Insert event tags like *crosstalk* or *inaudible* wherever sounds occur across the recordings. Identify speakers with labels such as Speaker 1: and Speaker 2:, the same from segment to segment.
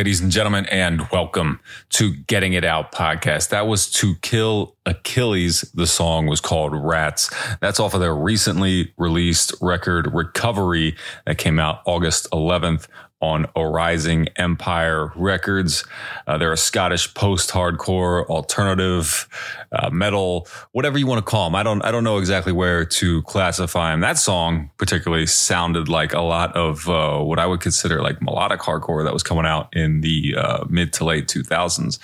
Speaker 1: ladies and gentlemen, and welcome to Getting It Out podcast. That was To Kill Achilles. The song was called Rats. That's off of their recently released record Recovery that came out August 11th on Arising Empire Records. Uh, they're a Scottish post-hardcore alternative uh, metal, whatever you want to call them. I don't, I don't know exactly where to classify them. That song particularly sounded like a lot of uh, what I would consider like melodic hardcore that was coming out in the uh, mid to late 2000s,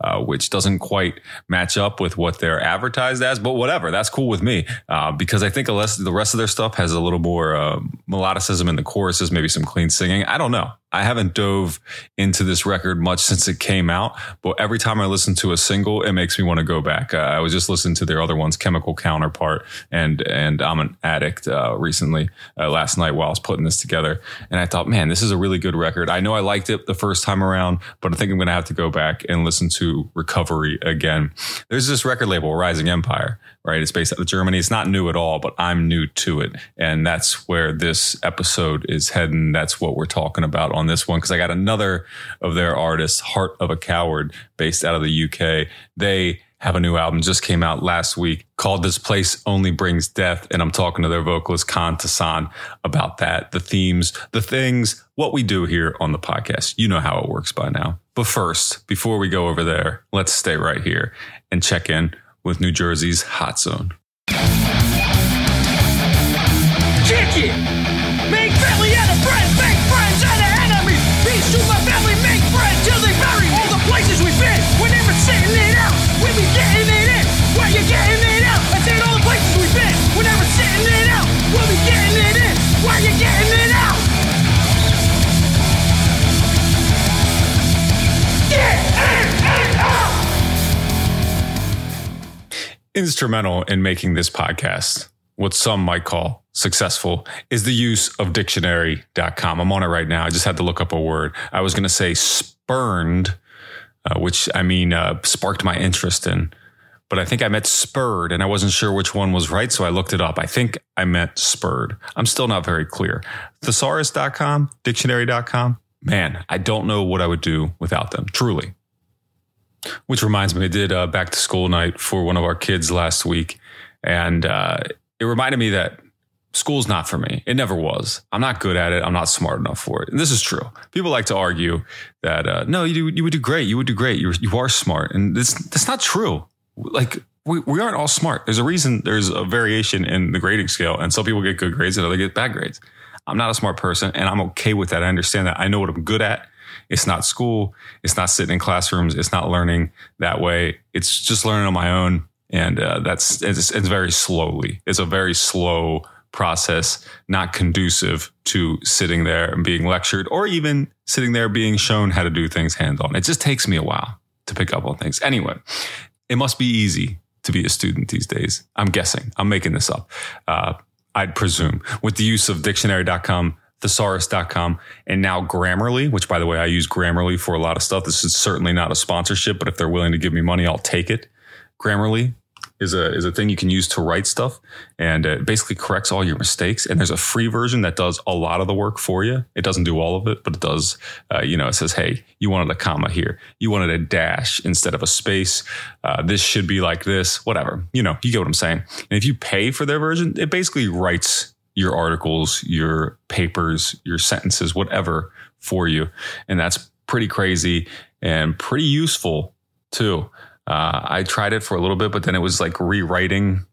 Speaker 1: uh, which doesn't quite match up with what they're advertised as. But whatever, that's cool with me uh, because I think the rest of their stuff has a little more melodicism in the choruses, maybe some clean singing. I don't know know. I haven't dove into this record much since it came out, but every time I listen to a single, it makes me want to go back. Uh, I was just listening to their other ones, Chemical Counterpart and and I'm an Addict uh, recently uh, last night while I was putting this together, and I thought, man, this is a really good record. I know I liked it the first time around, but I think I'm going to have to go back and listen to Recovery again. There's this record label, Rising Empire, right? It's based out of Germany. It's not new at all, but I'm new to it, and that's where this episode is heading. That's what we're talking about on this one because I got another of their artists, Heart of a Coward, based out of the UK. They have a new album just came out last week called This Place Only Brings Death. And I'm talking to their vocalist, Kaan Tasan, about that, the themes, the things, what we do here on the podcast. You know how it works by now. But first, before we go over there, let's stay right here and check in with New Jersey's Hot Zone.
Speaker 2: Kick it!
Speaker 1: Instrumental in making this podcast, what some might call successful, is the use of dictionary.com. I'm on it right now. I just had to look up a word. I was going to say spurned, uh, which I mean, uh, sparked my interest in, but I think I meant spurred and I wasn't sure which one was right. So I looked it up. I think I meant spurred. I'm still not very clear. Thesaurus.com, dictionary.com. Man, I don't know what I would do without them, truly. Which reminds me, I did a back to school night for one of our kids last week. And uh, it reminded me that school's not for me. It never was. I'm not good at it. I'm not smart enough for it. And this is true. People like to argue that, uh, no, you, you would do great. You would do great. You're, you are smart. And this, that's not true. Like, we, we aren't all smart. There's a reason there's a variation in the grading scale. And some people get good grades and others get bad grades. I'm not a smart person and I'm okay with that. I understand that. I know what I'm good at. It's not school. It's not sitting in classrooms. It's not learning that way. It's just learning on my own. And uh, that's, it's, it's very slowly. It's a very slow process, not conducive to sitting there and being lectured or even sitting there being shown how to do things hands on. It just takes me a while to pick up on things. Anyway, it must be easy to be a student these days. I'm guessing. I'm making this up. Uh, I'd presume with the use of dictionary.com, thesaurus.com, and now Grammarly, which by the way, I use Grammarly for a lot of stuff. This is certainly not a sponsorship, but if they're willing to give me money, I'll take it. Grammarly is a is a thing you can use to write stuff and it basically corrects all your mistakes. And there's a free version that does a lot of the work for you. It doesn't do all of it but it does uh, you know it says hey you wanted a comma here. You wanted a dash instead of a space. Uh, this should be like this whatever. You know you get what i'm saying. And if you pay for their version it basically writes your articles your papers your sentences whatever for you and that's pretty crazy and pretty useful too uh, I tried it for a little bit, but then it was like rewriting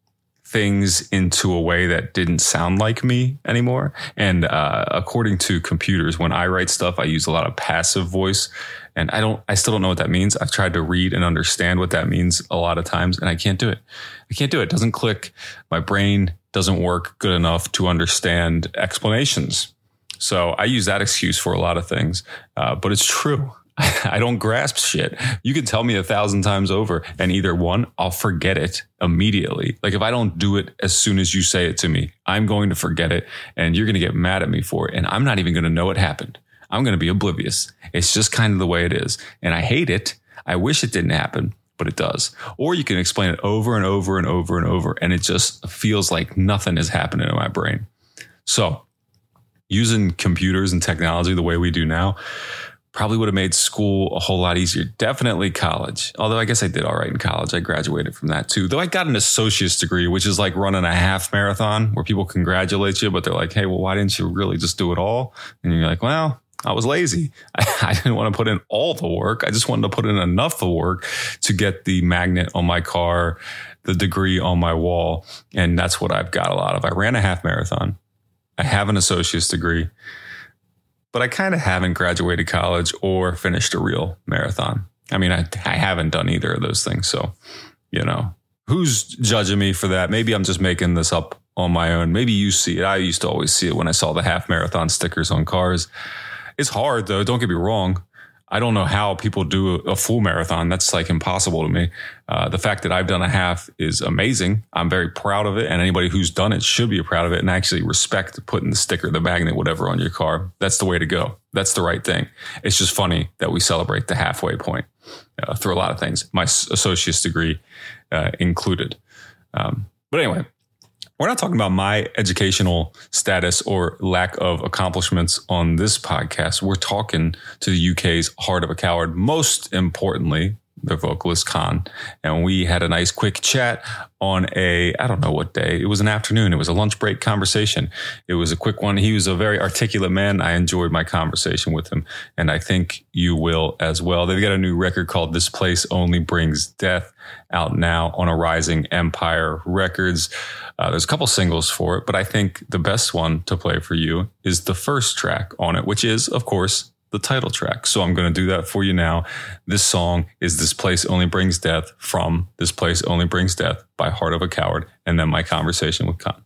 Speaker 1: things into a way that didn't sound like me anymore. And uh, according to computers, when I write stuff, I use a lot of passive voice. And I don't, I still don't know what that means. I've tried to read and understand what that means a lot of times, and I can't do it. I can't do it. It doesn't click. My brain doesn't work good enough to understand explanations. So I use that excuse for a lot of things, uh, but it's true. *laughs* I don't grasp shit. You can tell me a thousand times over, and either one, I'll forget it immediately. Like if I don't do it as soon as you say it to me, I'm going to forget it, and you're going to get mad at me for it, and I'm not even going to know it happened. I'm going to be oblivious. It's just kind of the way it is, and I hate it. I wish it didn't happen, but it does. Or you can explain it over and over and over and over, and it just feels like nothing is happening in my brain. So, using computers and technology the way we do now probably would have made school a whole lot easier. Definitely college. Although I guess I did all right in college. I graduated from that too. Though I got an associate's degree, which is like running a half marathon where people congratulate you, but they're like, hey, well, why didn't you really just do it all? And you're like, well, I was lazy. *laughs* I, didn't want to put in all the work. I just wanted to put in enough of the work to get the magnet on my car, the degree on my wall. And that's what I've got a lot of. I ran a half marathon. I have an associate's degree but I kind of haven't graduated college or finished a real marathon. I mean, I, I haven't done either of those things. So, you know, who's judging me for that? Maybe I'm just making this up on my own. Maybe you see it. I used to always see it when I saw the half marathon stickers on cars. It's hard though. Don't get me wrong. I don't know how people do a full marathon. That's like impossible to me. Uh, the fact that I've done a half is amazing. I'm very proud of it. And anybody who's done it should be proud of it and actually respect putting the sticker, the magnet, whatever on your car. That's the way to go. That's the right thing. It's just funny that we celebrate the halfway point uh, through a lot of things, my associate's degree uh, included. Um, but anyway, we're not talking about my educational status or lack of accomplishments on this podcast. We're talking to the UK's Heart of a Coward. Most importantly,
Speaker 3: their vocalist Kaan, and we had a nice quick chat on a I don't know what day. It was an afternoon. It was a lunch break conversation. It was a quick one. He was a very articulate man. I enjoyed my conversation with him, and I think you will as well. They've got a new record called "This Place Only Brings Death" out now on Arising Empire Records. Uh, there's a couple singles for it, but I think the best one to play for you is the first track on it, which is, of course, the title track. So I'm going to do that for you now. This song is This Place Only Brings Death from This Place Only Brings Death by Heart of a Coward, and then my conversation with Kaan.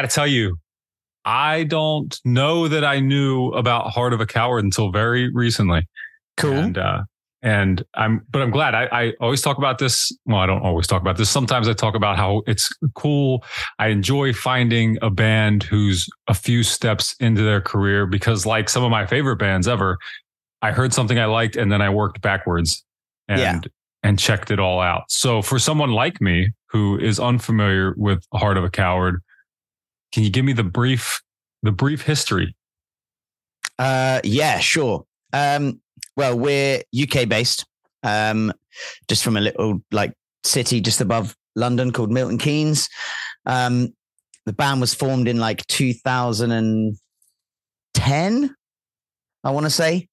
Speaker 3: Got to tell you, I don't know that I knew about Heart of a Coward until very recently.
Speaker 4: Cool.
Speaker 3: And, uh, and I'm, but I'm glad. I, I always talk about this. Well, I don't always talk about this. Sometimes I talk about how it's cool. I enjoy finding a band who's a few steps into their career because, like some of my favorite bands ever, I heard something I liked and then I worked backwards and
Speaker 4: Yeah.
Speaker 3: and checked it all out. So for someone like me who is unfamiliar with Heart of a Coward, can you give me the brief the brief history?
Speaker 4: Uh, yeah, sure. Um, well, we're UK based, um, just from a little like city just above London called Milton Keynes. Um, the band was formed in like 2010, I want to say.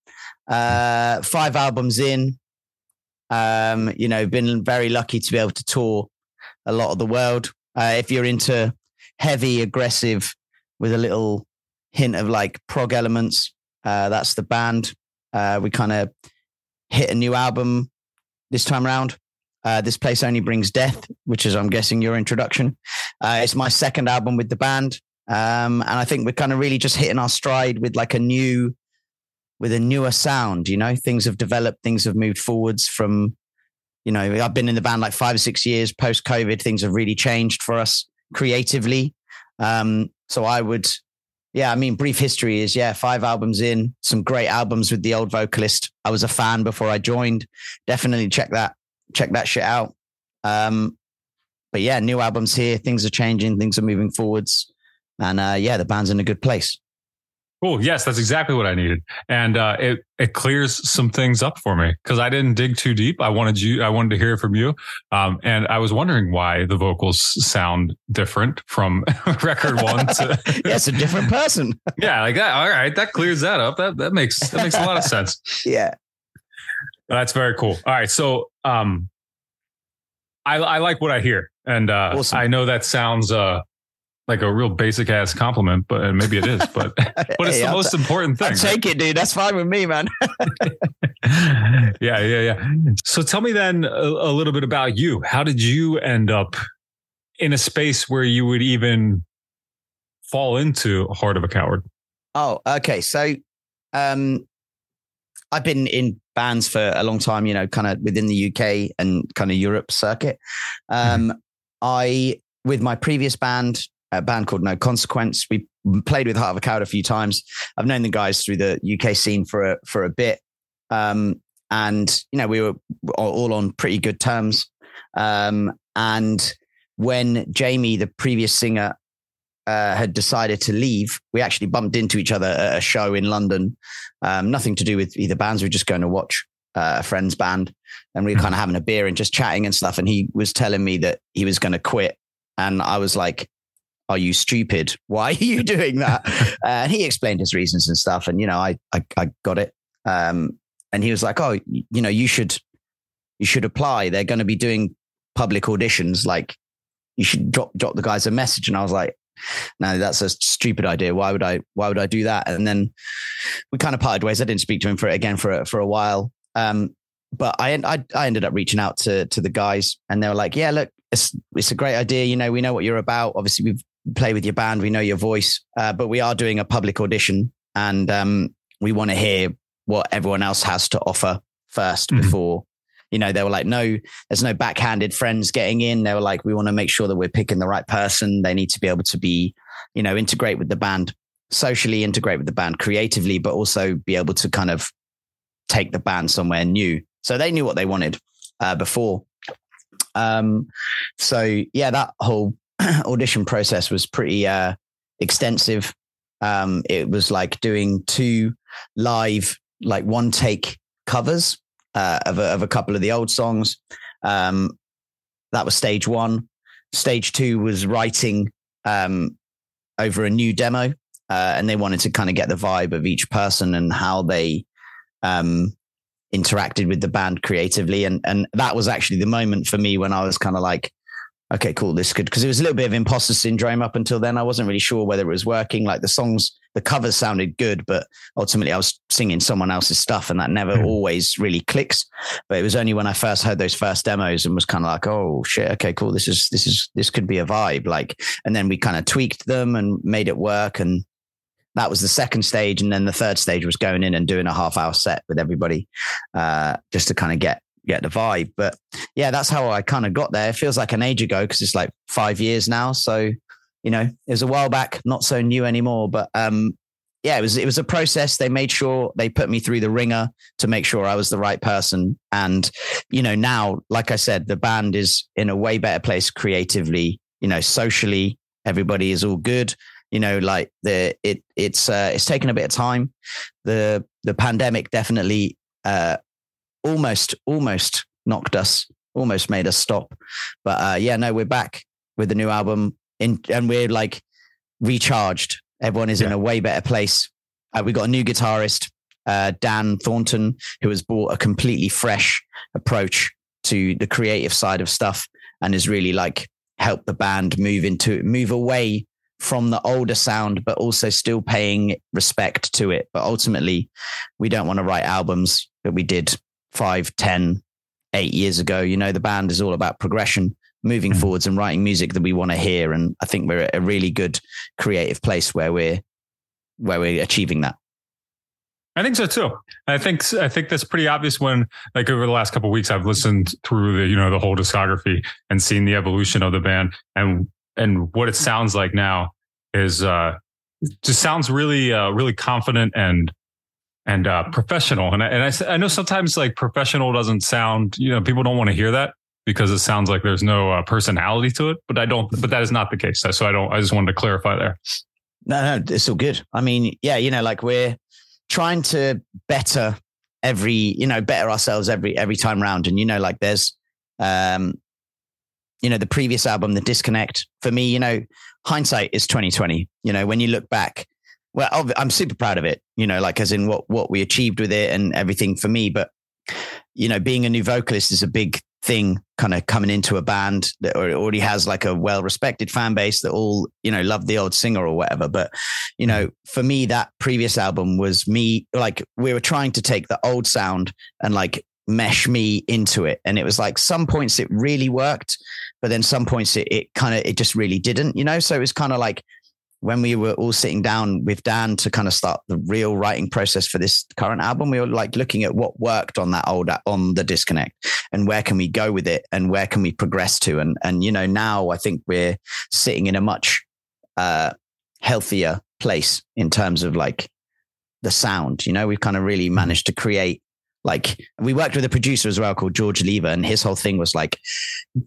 Speaker 4: Uh, five albums in, Um, you know, been very lucky to be able to tour a lot of the world. Uh, if you're into heavy, aggressive, with a little hint of like prog elements, uh, that's the band. Uh, we kind of hit a new album this time around. Uh, this place only brings death, which is, I'm guessing, your introduction. Uh, it's my second album with the band, um, and I think we're kind of really just hitting our stride with like a new, with a newer sound. You know, things have developed, things have moved forwards from. You know, I've been in the band like five or six years post COVID. Things have really changed for us creatively. Um, so I would yeah, I mean, brief history is yeah, five albums in, some great albums with the old vocalist. I was a fan before I joined. Definitely check that check that shit out. Um, but yeah, new albums here. Things are changing. Things are moving forwards, and uh, yeah, the band's in a good place.
Speaker 1: Cool. Yes, that's exactly what I needed, and uh, it it clears some things up for me because I didn't dig too deep. I wanted you. I wanted to hear from you, um, and I was wondering why the vocals sound different from *laughs* record one to. *laughs*
Speaker 4: it's a different person. *laughs*
Speaker 1: yeah, like that. All right, that clears that up. That that makes that makes a lot of sense.
Speaker 4: Yeah,
Speaker 1: that's very cool. All right, so um, I I like what I hear, and uh, awesome. I know that sounds uh like a real basic ass compliment, but maybe it is, but *laughs* but it's hey, the I'll most t- important thing.
Speaker 4: I'll take it, dude. That's fine with me, man. *laughs*
Speaker 1: yeah, yeah, yeah. So tell me then a, a, little bit about you. How did you end up in a space where you would even fall into Heart of a Coward?
Speaker 4: Oh, okay. So um I've been in bands for a long time, you know, kind of within the UK and kind of Europe circuit. Um, mm-hmm. I, with my previous band, a band called No Consequence. We played with Heart of a Coward a few times. I've known the guys through the UK scene for a, for a bit. Um, and, you know, we were all on pretty good terms. Um, and when Jamie, the previous singer, uh, had decided to leave, we actually bumped into each other at a show in London. Um, nothing to do with either bands. We were just going to watch uh, a friend's band and we were kind of having a beer and just chatting and stuff. And he was telling me that he was going to quit. And I was like, are you stupid? Why are you doing that? *laughs* uh, and he explained his reasons and stuff. And, you know, I, I, I got it. Um, and he was like, oh, you know, you should, you should apply. They're going to be doing public auditions. Like you should drop, drop the guys a message. And I was like, no, that's a stupid idea. Why would I, why would I do that? And then we kind of parted ways. I didn't speak to him for it again for, for a while. Um, but I, I, I ended up reaching out to, to the guys and they were like, yeah, look, it's, it's a great idea. You know, we know what you're about. Obviously we've play with your band. We know your voice, uh, but we are doing a public audition and um, we want to hear what everyone else has to offer 1st mm-hmm. before. You know, they were like, no, there's no backhanded friends getting in. They were like, we want to make sure that we're picking the right person. They need to be able to be, you know, integrate with the band, socially integrate with the band creatively, but also be able to kind of take the band somewhere new. So they knew what they wanted uh, before. Um, so yeah, that whole *clears throat* audition process was pretty uh, extensive. Um, it was like doing two live, like one take covers uh, of, a, of a couple of the old songs. Um, that was stage one. Stage two was writing um, over a new demo, uh, and they wanted to kind of get the vibe of each person and how they um, interacted with the band creatively. And and that was actually the moment for me when I was kind of like, okay, cool, this could because it was a little bit of imposter syndrome up until then. I wasn't really sure whether it was working. Like the songs, the covers sounded good, but ultimately I was singing someone else's stuff, and that never mm. always really clicks. But it was only when I first heard those first demos and was kind of like, oh shit, okay, cool, this is this is this could be a vibe. Like, and then we kind of tweaked them and made it work, and that was the second stage, and then the third stage was going in and doing a half hour set with everybody, uh, just to kind of get get the vibe. But yeah, that's how I kind of got there. It feels like an age ago because it's like five years now. So, you know, it was a while back, not so new anymore. But um, yeah, it was it was a process. They made sure they put me through the ringer to make sure I was the right person. And you know, now, like I said, the band is in a way better place creatively. You know, socially, everybody is all good. You know, like the it it's uh, it's taken a bit of time. The the pandemic definitely uh, almost almost knocked us, almost made us stop. But uh, yeah, no, we're back with the new album, in, and we're like recharged. Everyone is yeah. in a way better place. Uh, we got a new guitarist, uh, Dan Thornton, who has brought a completely fresh approach to the creative side of stuff and has really like helped the band move into move away from the older sound, but also still paying respect to it. But ultimately, we don't want to write albums that we did five, ten, eight years ago. You know, the band is all about progression, moving
Speaker 1: Mhm.
Speaker 4: forwards and writing music that we want to hear. And I think we're at a really good creative place where we're where we're achieving that.
Speaker 1: I think so too. I think I think that's pretty obvious when, like, over the last couple of weeks, I've listened through the you know the whole discography and seen the evolution of the band and and what it sounds like now is uh just sounds really uh really confident and and uh professional. And I, and I I know sometimes like professional doesn't sound you know people don't want to hear that because it sounds like there's no uh, personality to it. But I don't. But that is not the case. So I don't. I just wanted to clarify there.
Speaker 4: No, no, it's all good. I mean, yeah, you know, like we're trying to better every, you know, better ourselves every every time round. And you know, like there's um, you know, the previous album, The Disconnect, for me, you know, hindsight is 2020. You know, when you look back, well, I'm super proud of it, you know, like as in what what we achieved with it and everything for me. But you know, being a new vocalist is a big thing kind of coming into a band that already has like a well respected fan base that all, you know, love the old singer or whatever. But, you know, for me, that previous album was me, like we were trying to take the old sound and like mesh me into it. And it was like some points it really worked, but then some points it, it kind of, it just really didn't, you know? So it was kind of like, when we were all sitting down with Dan to kind of start the real writing process for this current album, we were like looking at what worked on that old on the disconnect and where can we go with it and where can we progress to and and you know now I think we're sitting in a much uh, healthier place in terms of like the sound. You know, we've kind of really managed to create like we worked with a producer as well called George Lever, and his whole thing was like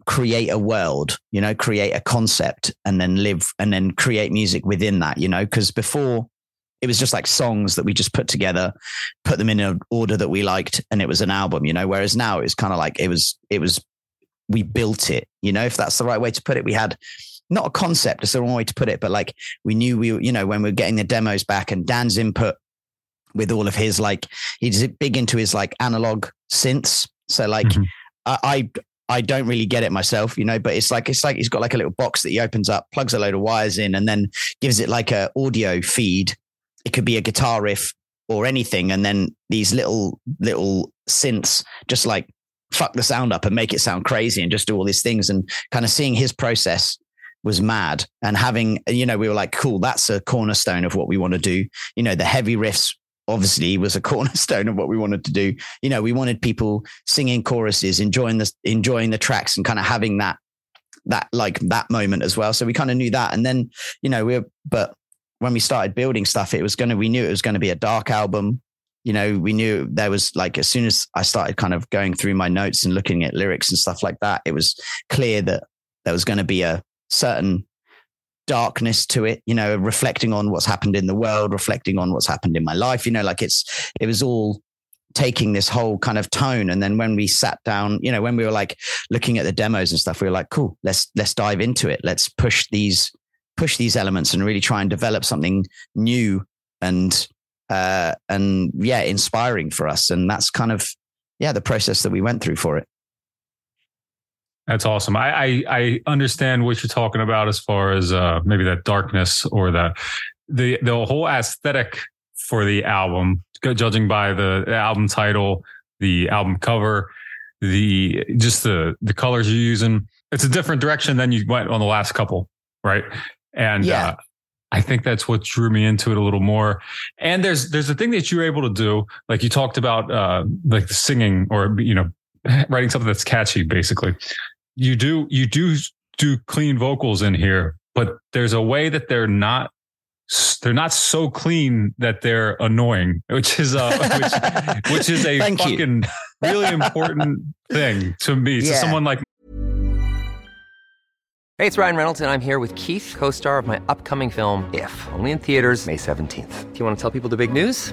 Speaker 4: create a world, you know, create a concept and then live and then create music within that, you know, because before it was just like songs that we just put together, put them in an order that we liked, and it was an album, you know. Whereas now it's kind of like it was, it was, we built it, you know, if that's the right way to put it. We had not a concept, it's the wrong way to put it, but like we knew we, you know, when we were getting the demos back and Dan's input with all of his like he's big into his like analog synths. So like
Speaker 1: Mhm.
Speaker 4: I, I I don't really get it myself, you know, but it's like it's like he's got like a little box that he opens up, plugs a load of wires in, and then gives it like a audio feed. It could be a guitar riff or anything, and then these little little synths just like fuck the sound up and make it sound crazy and just do all these things and kind of seeing his process was mad and having you know we were like cool that's a cornerstone of what we want to do you know the heavy riffs obviously was a *laughs* cornerstone of what we wanted to do. You know, we wanted people singing choruses, enjoying the enjoying the tracks, and kind of having that that like that moment as well. So we kind of knew that, and then you know we were, but when we started building stuff, it was going to we knew it was going to be a dark album. You know, we knew there was like as soon as I started kind of going through my notes and looking at lyrics and stuff like that, it was clear that there was going to be a certain darkness to it, you know, reflecting on what's happened in the world, reflecting on what's happened in my life, you know, like it's, it was all taking this whole kind of tone. And then when we sat down, you know, when we were like looking at the demos and stuff, we were like, cool, let's, let's dive into it. Let's push these, push these elements and really try and develop something new and, uh, and yeah, inspiring for us. And that's kind of, yeah, the process that we went through for it.
Speaker 1: That's awesome. I, I I understand what you're talking about as far as uh, maybe that darkness or that the the whole aesthetic for the album, judging by the album title, the album cover, the just the the colors you're using. It's a different direction than you went on the last couple, right? And
Speaker 4: Yeah.
Speaker 1: uh, I think that's what drew me into it a little more. And there's there's a thing that you're able to do, like you talked about, uh, like the singing or you know, *laughs* writing something that's catchy, basically you do you do do clean vocals in here, but there's a way that they're not they're not so clean that they're annoying, which is a *laughs* which, which is a
Speaker 4: Thank you.
Speaker 1: fucking really important thing to me. So
Speaker 4: Yeah.
Speaker 1: someone like
Speaker 5: Hey, it's Ryan Reynolds, and I'm here with Keith, co star of my upcoming film, If, only in theaters, May 17th. Do you want to tell people the big news?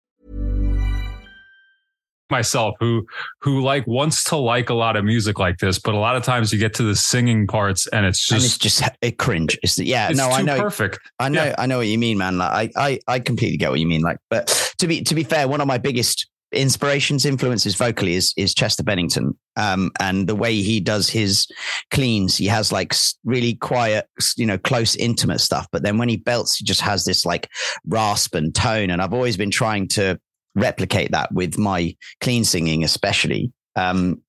Speaker 1: Myself who who like wants to like a lot of music like this, but a lot of times you get to the singing parts and it's
Speaker 4: and
Speaker 1: just
Speaker 4: it's just it cringe. It's yeah,
Speaker 1: it's
Speaker 4: no, I know,
Speaker 1: perfect.
Speaker 4: I know,
Speaker 1: Yeah.
Speaker 4: I know what you mean, man. Like, I, I, I completely get what you mean. Like, but to be to be fair, one of my biggest inspirations, influences vocally is is Chester Bennington. Um, and the way he does his cleans, he has like really quiet, you know, close, intimate stuff. But then when he belts, he just has this like rasp and tone. And I've always been trying to replicate that with my clean singing, especially. Um,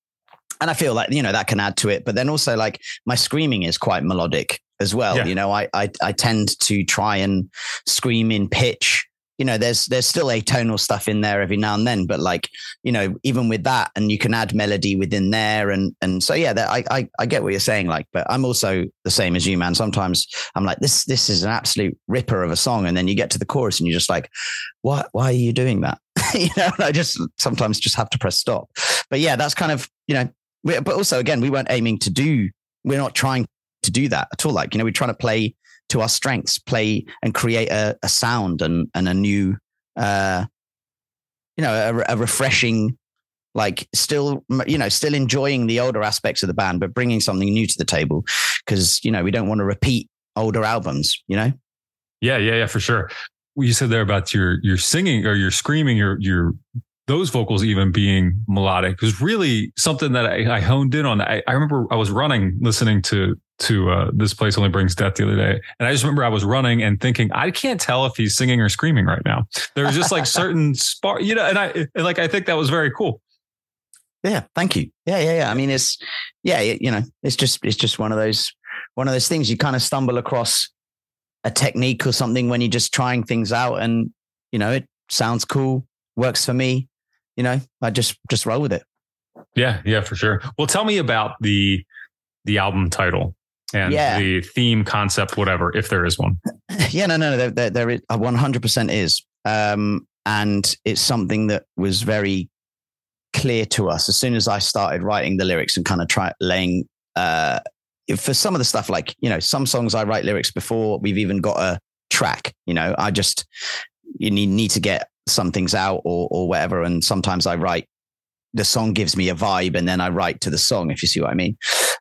Speaker 4: and I feel like you know that can add to it, but then also like my screaming is quite melodic as well.
Speaker 1: Yeah.
Speaker 4: You know, I, I I tend to try and scream in pitch. You know, there's there's still atonal stuff in there every now and then, but like you know, even with that, and you can add melody within there, and and so yeah, that I I, I get what you're saying. Like, but I'm also the same as you, man. Sometimes I'm like, this this is an absolute ripper of a song, and then you get to the chorus, and you're just like, what? Why are you doing that? *laughs* you know, I just sometimes just have to press stop. But yeah, that's kind of you know but also again, we weren't aiming to do, we're not trying to do that at all. Like, you know, we're trying to play to our strengths, play and create a, a sound and, and a new, uh, you know, a, a refreshing, like still, you know, still enjoying the older aspects of the band, but bringing something new to the table. Cause, you know, we don't want to repeat older albums, you know?
Speaker 1: Yeah, yeah, yeah, for sure. You said there about your your singing or your screaming, your your those vocals even being melodic was really something that I, I honed in on. I, I remember I was running, listening to to uh, this place only brings death the other day, and I just remember I was running and thinking I can't tell if he's singing or screaming right now. There was just like *laughs* certain spark, you know, and I and like I think that was very cool.
Speaker 4: Yeah, thank you. Yeah, yeah, yeah. I mean, it's yeah, you know, it's just it's just one of those one of those things you kind of stumble across a technique or something when you're just trying things out, and you know, it sounds cool, works for me. You know, I just just roll with it.
Speaker 1: Yeah, yeah, for sure. Well, tell me about the the album title and
Speaker 4: Yeah.
Speaker 1: the theme concept, whatever, if there is one. *laughs*
Speaker 4: yeah, no, no, no. There, there, there is uh, one hundred percent is, um, and it's something that was very clear to us as soon as I started writing the lyrics and kind of try laying. Uh, for some of the stuff, like you know, some songs I write lyrics before we've even got a track. You know, I just you need need to get some things out or or whatever, and sometimes I write. The song gives me a vibe, and then I write to the song. If you see what I mean,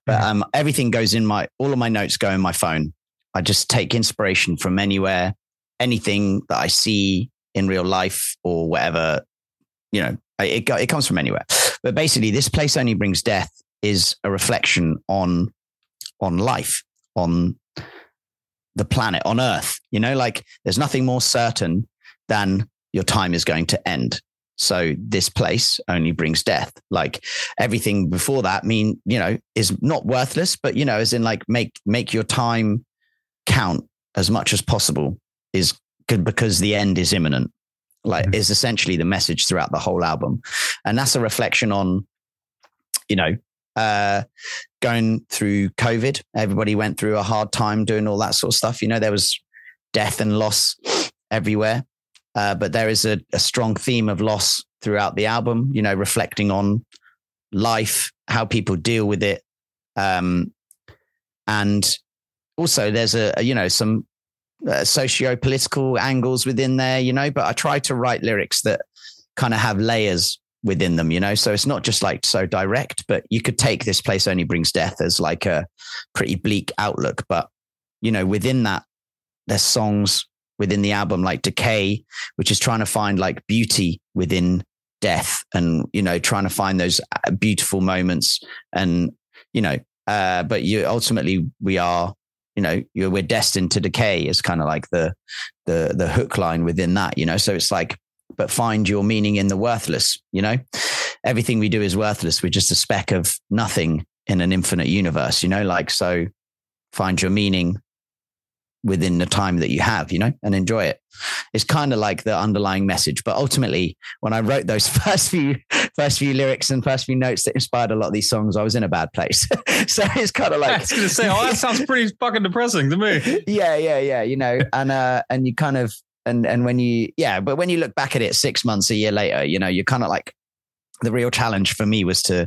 Speaker 4: but um, everything goes in my all of my notes go in my phone. I just take inspiration from anywhere, anything that I see in real life or whatever. You know, I- it it comes from anywhere. But basically, this place only brings death is a reflection on on life, on the planet, on Earth. You know, like there's nothing more certain than your time is going to end. So this place only brings death. Like everything before that mean, you know, is not worthless, but you know, as in like make make your time count as much as possible is good because the end is imminent. Like
Speaker 1: Mhm.
Speaker 4: is essentially the message throughout the whole album. And that's a reflection on, you know, uh going through COVID. Everybody went through a hard time doing all that sort of stuff. You know, there was death and loss everywhere. Uh, but there is a, a strong theme of loss throughout the album, you know, reflecting on life, how people deal with it. Um, and also there's a, a you know, some uh, socio-political angles within there, you know, but I try to write lyrics that kind of have layers within them, you know, so it's not just like so direct, but you could take this place only brings death as like a pretty bleak outlook. But, you know, within that, there's songs within the album like Decay, which is trying to find like beauty within death and, you know, trying to find those uh, beautiful moments and, you know, uh, but you ultimately we are you know we're destined to decay is kind of like the the the hook line within that you know? So it's like but find your meaning in the worthless you know? Everything we do is worthless. We're just a speck of nothing in an infinite universe you know? Like so find your meaning within the time that you have, you know, and enjoy it. It's kind of like the underlying message. But ultimately, when I wrote those *laughs* first few first few lyrics and first few notes that inspired a lot of these songs, I was in a bad place. *laughs* so it's kind of like
Speaker 1: I was gonna say, oh, that sounds *laughs* pretty fucking depressing to me.
Speaker 4: yeah, yeah, yeah. You know, and uh and you kind of and and when you yeah, but when you look back at it six months, a year later, you know, you're kind of like the real challenge for me was to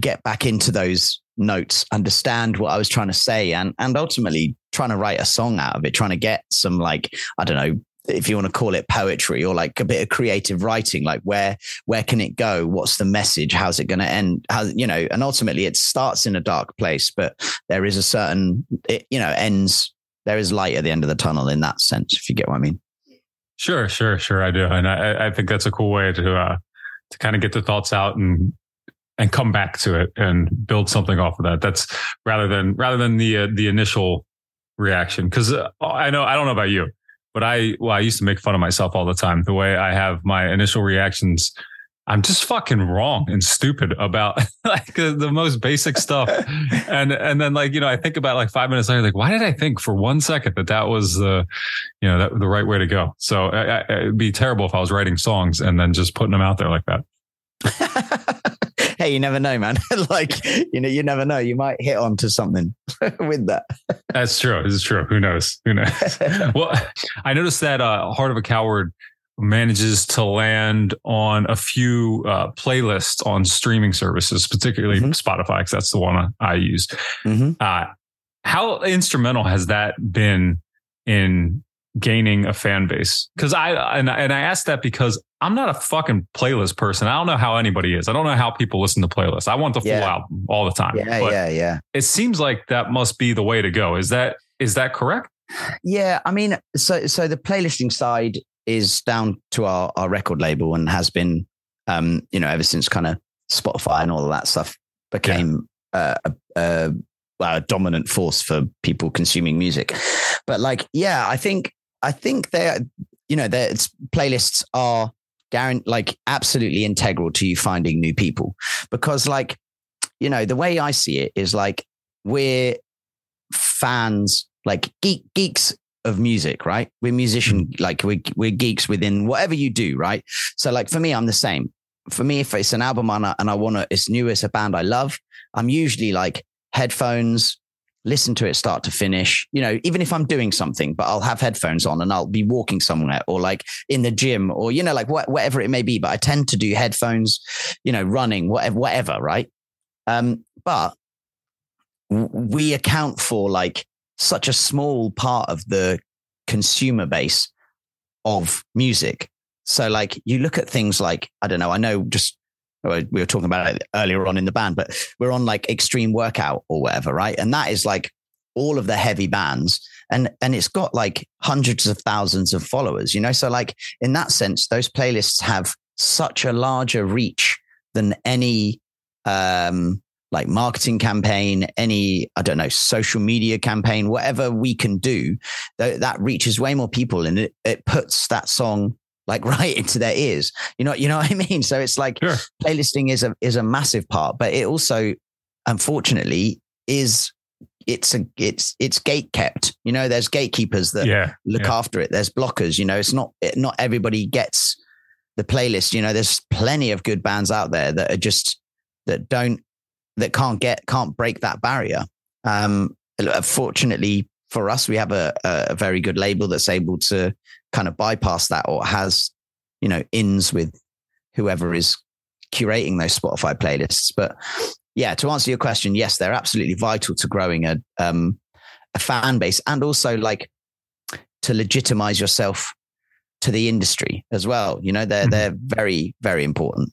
Speaker 4: get back into those notes, understand what I was trying to say, and and ultimately trying to write a song out of it, trying to get some like I don't know if you want to call it poetry or like a bit of creative writing like where where can it go? What's the message? How's it going to end? How you know and ultimately it starts in a dark place but there is a certain it you know ends there is light at the end of the tunnel in that sense if you get what i mean.
Speaker 1: Sure, sure, sure. I do, and I, I think that's a cool way to uh, to kind of get the thoughts out and and come back to it and build something off of that. That's rather than rather than the uh, the initial reaction. Because uh, I know I don't know about you, but I well I used to make fun of myself all the time. The way I have my initial reactions. I'm just fucking wrong and stupid about *laughs* like uh, the most basic stuff, *laughs* and and then like you know I think about like five minutes later, like why did I think for one second that that was the, you know, that the right way to go? So I, I, it'd be terrible if I was writing songs and then just putting them out there like that. *laughs*
Speaker 4: hey you never know man *laughs* like you know you never know you might hit onto something *laughs* with that
Speaker 1: That's true. Is true. Who knows? Who knows? *laughs* well, I noticed that uh, Heart of a Coward manages to land on a few uh, playlists on streaming services, particularly
Speaker 4: Mhm.
Speaker 1: Spotify, because that's the one I use.
Speaker 4: Mhm.
Speaker 1: Uh, how instrumental has that been in gaining a fan base? Because I and, and I asked that because I'm not a fucking playlist person. I don't know how anybody is. I don't know how people listen to playlists. I want the full
Speaker 4: Yeah.
Speaker 1: album all the time.
Speaker 4: yeah
Speaker 1: But
Speaker 4: yeah yeah
Speaker 1: It seems like that must be the way to go. Is that is that correct?
Speaker 4: Yeah, I mean, so so the playlisting side is down to our our record label and has been, um, you know, ever since kind of Spotify and all of that stuff became uh, a, a, a dominant force for people consuming music. But like, yeah, I think I think they're, you know, their playlists are guaranteed like absolutely integral to you finding new people because like, you know, the way I see it is like we're fans like geek geeks of music, right? We're musician, mm-hmm. like we're, we're geeks within whatever you do, right? So like for me, I'm the same. For me, if it's an album and I, and I want to, it's new, it's a band I love, I'm usually like headphones, listen to it start to finish, you know, even if I'm doing something, but I'll have headphones on and I'll be walking somewhere or like in the gym or, you know, like wh- whatever it may be. But I tend to do headphones, you know, running, whatever, whatever, right? Um, but we account for like such a small part of the consumer base of music. So, like, you look at things like, I don't know, I know just we were talking about it earlier on in the band, but we're on like extreme workout or whatever, right? And that is like all of the heavy bands. And and it's got like hundreds of thousands of followers, you know? So like in that sense, those playlists have such a larger reach than any um like marketing campaign, any, I don't know, social media campaign, whatever we can do, that, that reaches way more people and it, it puts that song like *laughs* right into their ears. You know, you know what I mean? So it's like
Speaker 1: Sure.
Speaker 4: playlisting is a is a massive part, but it also unfortunately is it's a it's it's gate kept. You know, there's gatekeepers that
Speaker 1: Yeah.
Speaker 4: look
Speaker 1: yeah.
Speaker 4: after it. There's blockers. You know, it's not it, not everybody gets the playlist. You know, there's plenty of good bands out there that are just that don't that can't get can't break that barrier. Um, fortunately for us, we have a, a very good label that's able to kind of bypass that or has you know ins with whoever is curating those Spotify playlists. But yeah, to answer your question, yes, they're absolutely vital to growing a um, a fan base and also like to legitimize yourself to the industry as well. You know, they're
Speaker 1: Mhm.
Speaker 4: they're very very important.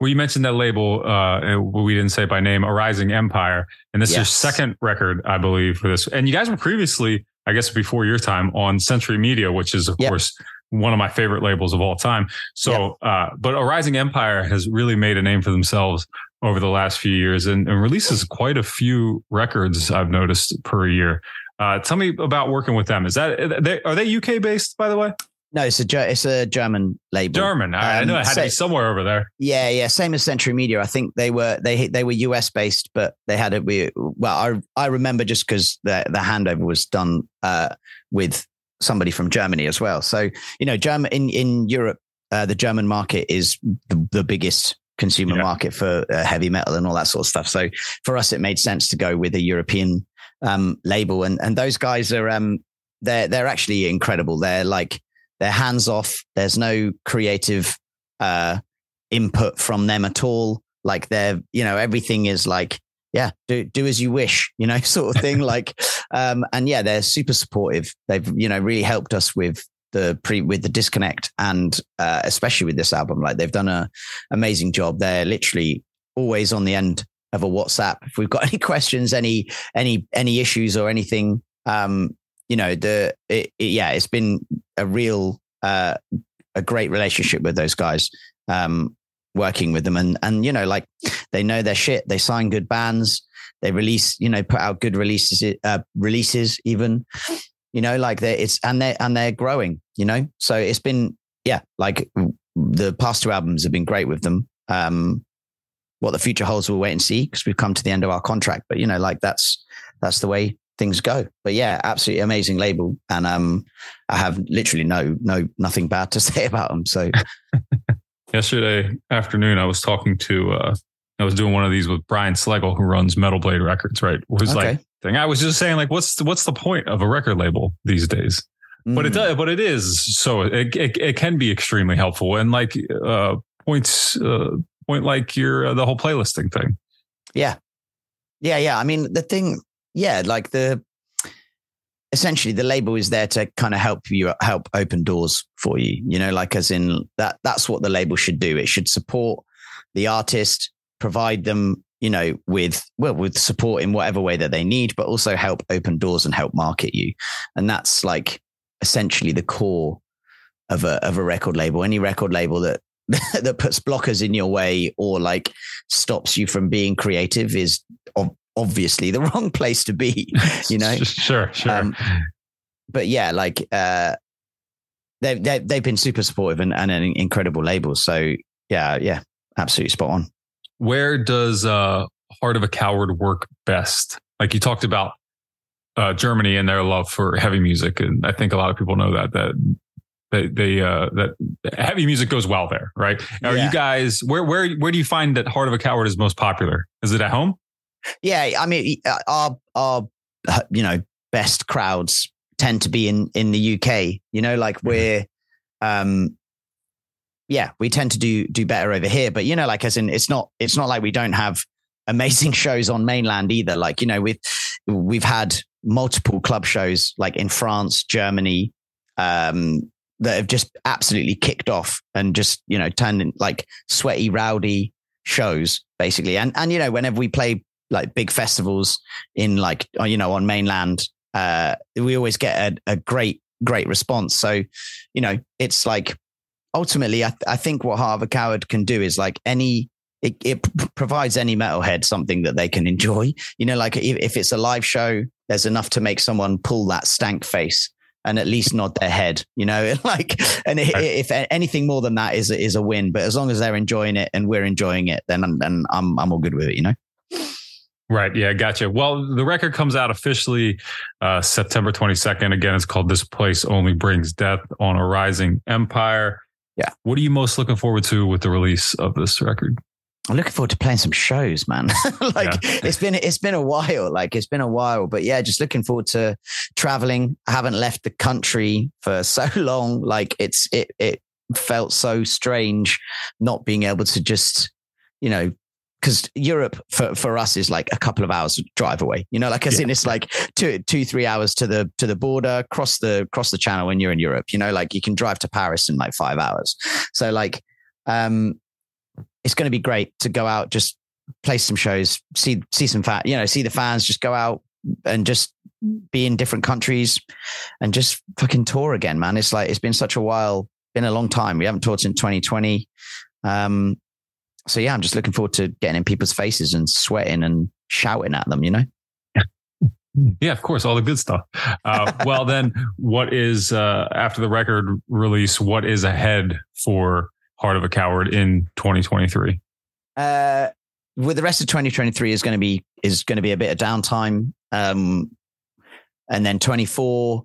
Speaker 1: Well, you mentioned that label. Uh, we didn't say it by name, Arising Empire, and this is your second record, I believe, for this. And you guys were previously, I guess, before your time on Century Media, which is, of
Speaker 4: Yep.
Speaker 1: course, one of my favorite labels of all time. So, uh, but Arising Empire has really made a name for themselves over the last few years and, and releases quite a few records I've noticed per year. Uh, tell me about working with them. Is that they, are they UK based, by the way?
Speaker 4: No, it's a it's a German label.
Speaker 1: German. I, um, know it had to be somewhere over there.
Speaker 4: Yeah, yeah. Same as Century Media. I think they were they they were US based, but they had it. We well, I I remember just because the the handover was done uh, with somebody from Germany as well. So you know, German in in Europe, uh, the German market is the, the biggest consumer yeah. market for uh, heavy metal and all that sort of stuff. So for us, it made sense to go with a European um, label, and and those guys are um they're they're actually incredible. They're like they're hands off. There's no creative uh, input from them at all. Like they're, you know, everything is like, yeah, do do as you wish, *laughs* you know, sort of thing. like, um, and yeah, they're super supportive. They've, you know, really helped us with the pre with the disconnect and uh, especially with this album. Like they've done a amazing job. They're literally always on the end of a WhatsApp. If we've got *laughs* any questions, any any any issues or anything, um, you know, the it, it, yeah, it's been a real uh, a great relationship with those guys. Um, working with them. And and you know like they know their shit. They sign good bands. They release you know put out good releases uh, releases even. You know like they it's and they and they're growing you know? So it's been yeah like the past two albums have been great with them. Um what the future holds we'll wait and see because we've come to the end of our contract. But you know like that's that's the way things go. But yeah, absolutely amazing label, and um, I have literally no no nothing bad to *laughs* say about them. So *laughs*
Speaker 1: yesterday afternoon, I was talking to uh, I was doing one of these with Brian Slagel, who runs Metal Blade Records. Right, it was okay. like thing. I was just saying, like, what's what's the point of a record label these days? Mm. But it mm. does, but it is so it, it, it can be extremely helpful and like uh, points uh, point like your uh, the whole playlisting thing.
Speaker 4: Yeah, yeah, yeah. I mean, the thing yeah, like the essentially the label is there to kind of help you help open doors for you. You know, like as in that that's what the label should do. It should support the artist, provide them, you know, with well, with support in whatever way that they need, but also help open doors and help market you. And that's like essentially the core of a of a record label. Any record label that *laughs* that puts blockers in your way or like stops you from being creative is obviously the *laughs* wrong place to be, *laughs* you know?
Speaker 1: sure, sure. Um,
Speaker 4: but yeah, like, uh, they've, they've, they've been super supportive and, and an incredible label. So yeah, yeah, absolutely spot on.
Speaker 1: Where does, uh, Heart of a Coward work best? Like you talked about, uh, Germany and their love for heavy music. And I think a lot of people know that, that they, they uh, that heavy music goes well there, right? Are yeah. you guys where where where do you find that Heart of a Coward is most popular? Is it at home?
Speaker 4: Yeah, I mean, uh, our our uh, you know best crowds tend to be in in the UK. You know, like mm-hmm. we're um yeah, we tend to do do better over here. But you know, like as in, it's not it's not like we don't have amazing *laughs* shows on mainland either. Like you know, we've we've had multiple club shows like in France, Germany, um, that have just absolutely kicked off and just you know turned in like sweaty, rowdy shows basically. And and you know, whenever we play like big festivals in like uh, you know on mainland uh we always get a, a great great response. So you know it's like ultimately i, th- I think what a coward can do is like any it, it p- provides any metalhead something that they can enjoy. You know like if, if it's a live show there's enough to make someone pull that stank face and at least nod their head, you know, *laughs* like, and if, if anything more than that is is a win, but as long as they're enjoying it and we're enjoying it, then then I'm I'm all good with it, you know.
Speaker 1: Right. Yeah. Gotcha. Well, the record comes out officially uh, September 22nd. Again, it's called This Place Only Brings Death on Arising Empire.
Speaker 4: Yeah.
Speaker 1: What are you most looking forward to with the release of this record?
Speaker 4: I'm looking forward to playing some shows, man. *laughs* like yeah. *laughs* it's been it's been a while. Like it's been a while, but yeah, just looking forward to traveling. I haven't left the country for *laughs* so long. Like it's it it felt so strange not being able to just you know because Europe for, for us is like a couple of hours drive away. You know, like as yeah. in it's like two two three hours to the to the border, cross the cross the channel when you're in Europe. You know, like you can drive to Paris in like five hours. So like, um, it's going to be great to go out, just play some shows, see see some fat, you know, see the fans, just go out and just be in different countries and just fucking tour again, man. It's like it's been such a while, been a long time. We haven't toured since 2020. Um,
Speaker 3: so yeah, I'm just looking forward to getting in people's faces and sweating and shouting at them. You know.
Speaker 1: Yeah, of course, all the good stuff. Uh, *laughs* well, then, what is uh, after the record release? What is ahead for Heart of a Coward in 2023?
Speaker 3: Uh, with the rest of 2023 is going to be is going to be a bit of downtime, um, and then 24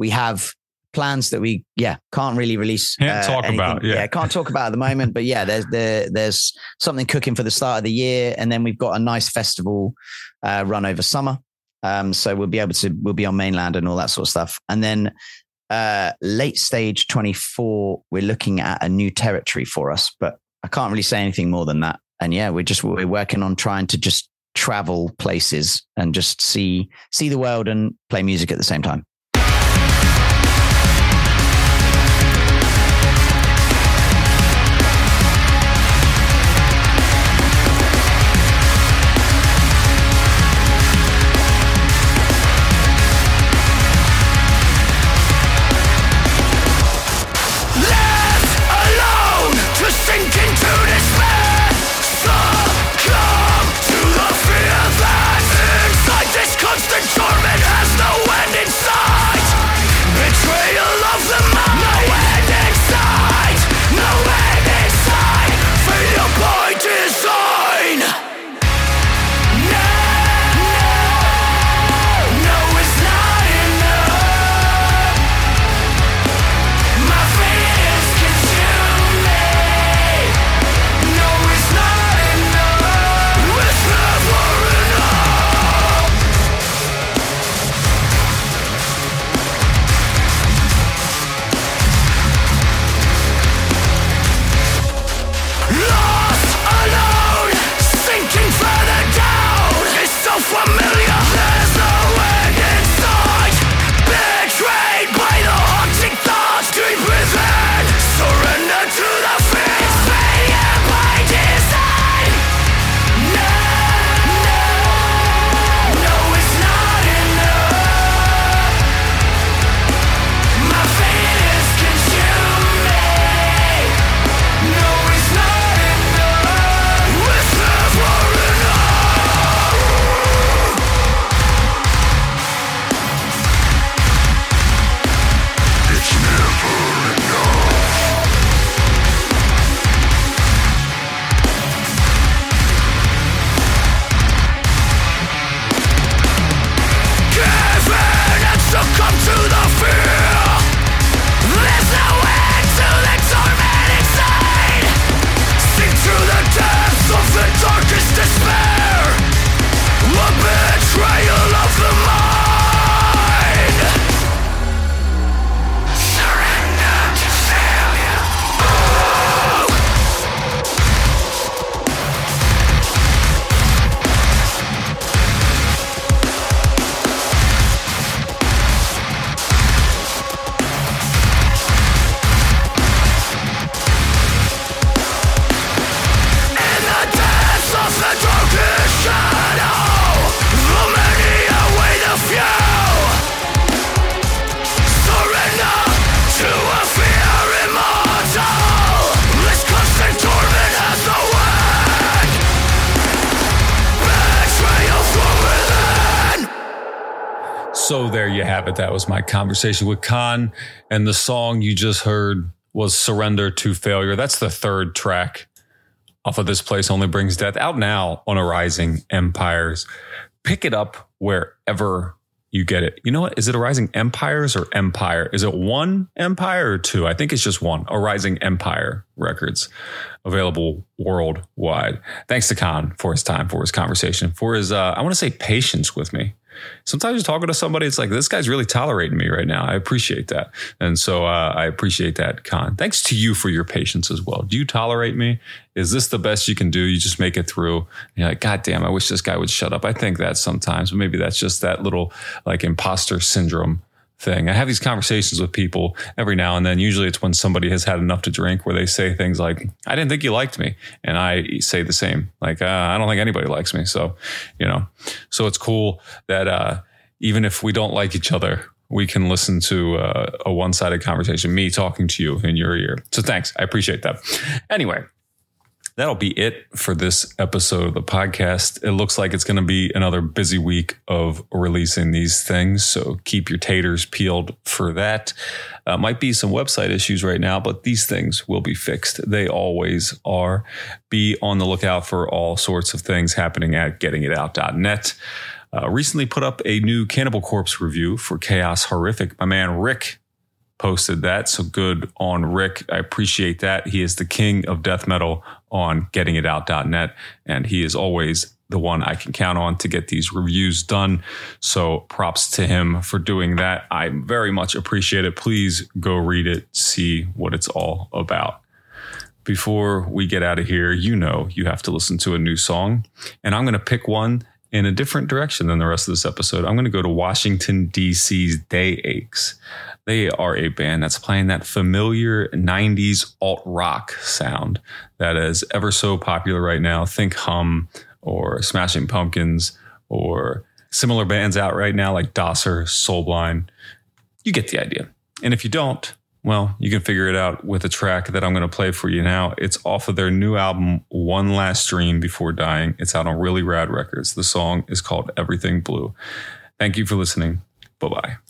Speaker 3: we have plans that we yeah can't really release.
Speaker 1: Can't talk
Speaker 3: anything.
Speaker 1: about, yeah.
Speaker 3: can't talk about at the moment. But yeah, there's there, there's something cooking for the start of the year, and then we've got a nice festival uh, run over summer. Um, so we'll be able to we'll be on mainland and all that sort of stuff, and then uh, late stage 24 we're looking at a new territory for us, but I can't really say anything more than that. And yeah, we're just we're working on trying to just travel places and just see see the world and play music at the same time.
Speaker 6: So
Speaker 1: there you have it. That was my conversation with Kaan, and the song you just heard was "Surrender to Failure." That's the third track off of this place only brings death out now on Arising Empires. Pick it up wherever you get it. You know what? Is it Arising Empires or Empire? Is it one Empire or two? I think it's just one. Arising Empire Records, available worldwide. Thanks to Kaan for his time, for his conversation, for his uh, I want to say patience with me. Sometimes you're talking to somebody, it's like this guy's really tolerating me right now. I appreciate that, and so uh, I appreciate that, Kaan. Thanks to you for your patience as well. Do you tolerate me? Is this the best you can do? You just make it through. And you're like, God damn, I wish this guy would shut up. I think that sometimes, but maybe that's just that little like imposter syndrome thing. I have these conversations with people every now and then. Usually it's when somebody has had enough to drink where they say things like, I didn't think you liked me. And I say the same, like, uh, I don't think anybody likes me. So, you know, so it's cool that, uh, even if we don't like each other, we can listen to uh, a one sided conversation, me talking to you in your ear. So thanks. I appreciate that. Anyway, that'll be it for this episode of the podcast. It looks like it's going to be another busy week of releasing these things. So keep your taters peeled for that. Uh, might be some website issues right now, but these things will be fixed. They always are. Be on the lookout for all sorts of things happening at gettingitout.net. Uh, recently put up a new Cannibal Corpse review for Chaos Horrific. My man Rick posted that. So good on Rick. I appreciate that. He is the king of death metal on gettingitout.net. And he is always the one I can count on to get these reviews done. So props to him for doing that. I very much appreciate it. Please go read it, see what it's all about. Before we get out of here, you know you have to listen to a new song. And I'm going to pick one in a different direction than the rest of this episode. I'm going to go to Washington, D.C.'s Day Aches. They are a band that's playing that familiar 90s alt rock sound that is ever so popular right now. Think Hum or Smashing Pumpkins or similar bands out right now like Dosser, Soulblind. You get the idea. And if you don't, well, you can figure it out with a track that I'm going to play for you now. It's off of their new album, One Last Dream Before Dying. It's out on Really Rad Records. The song is called Everything Blue. Thank you for listening. Bye bye.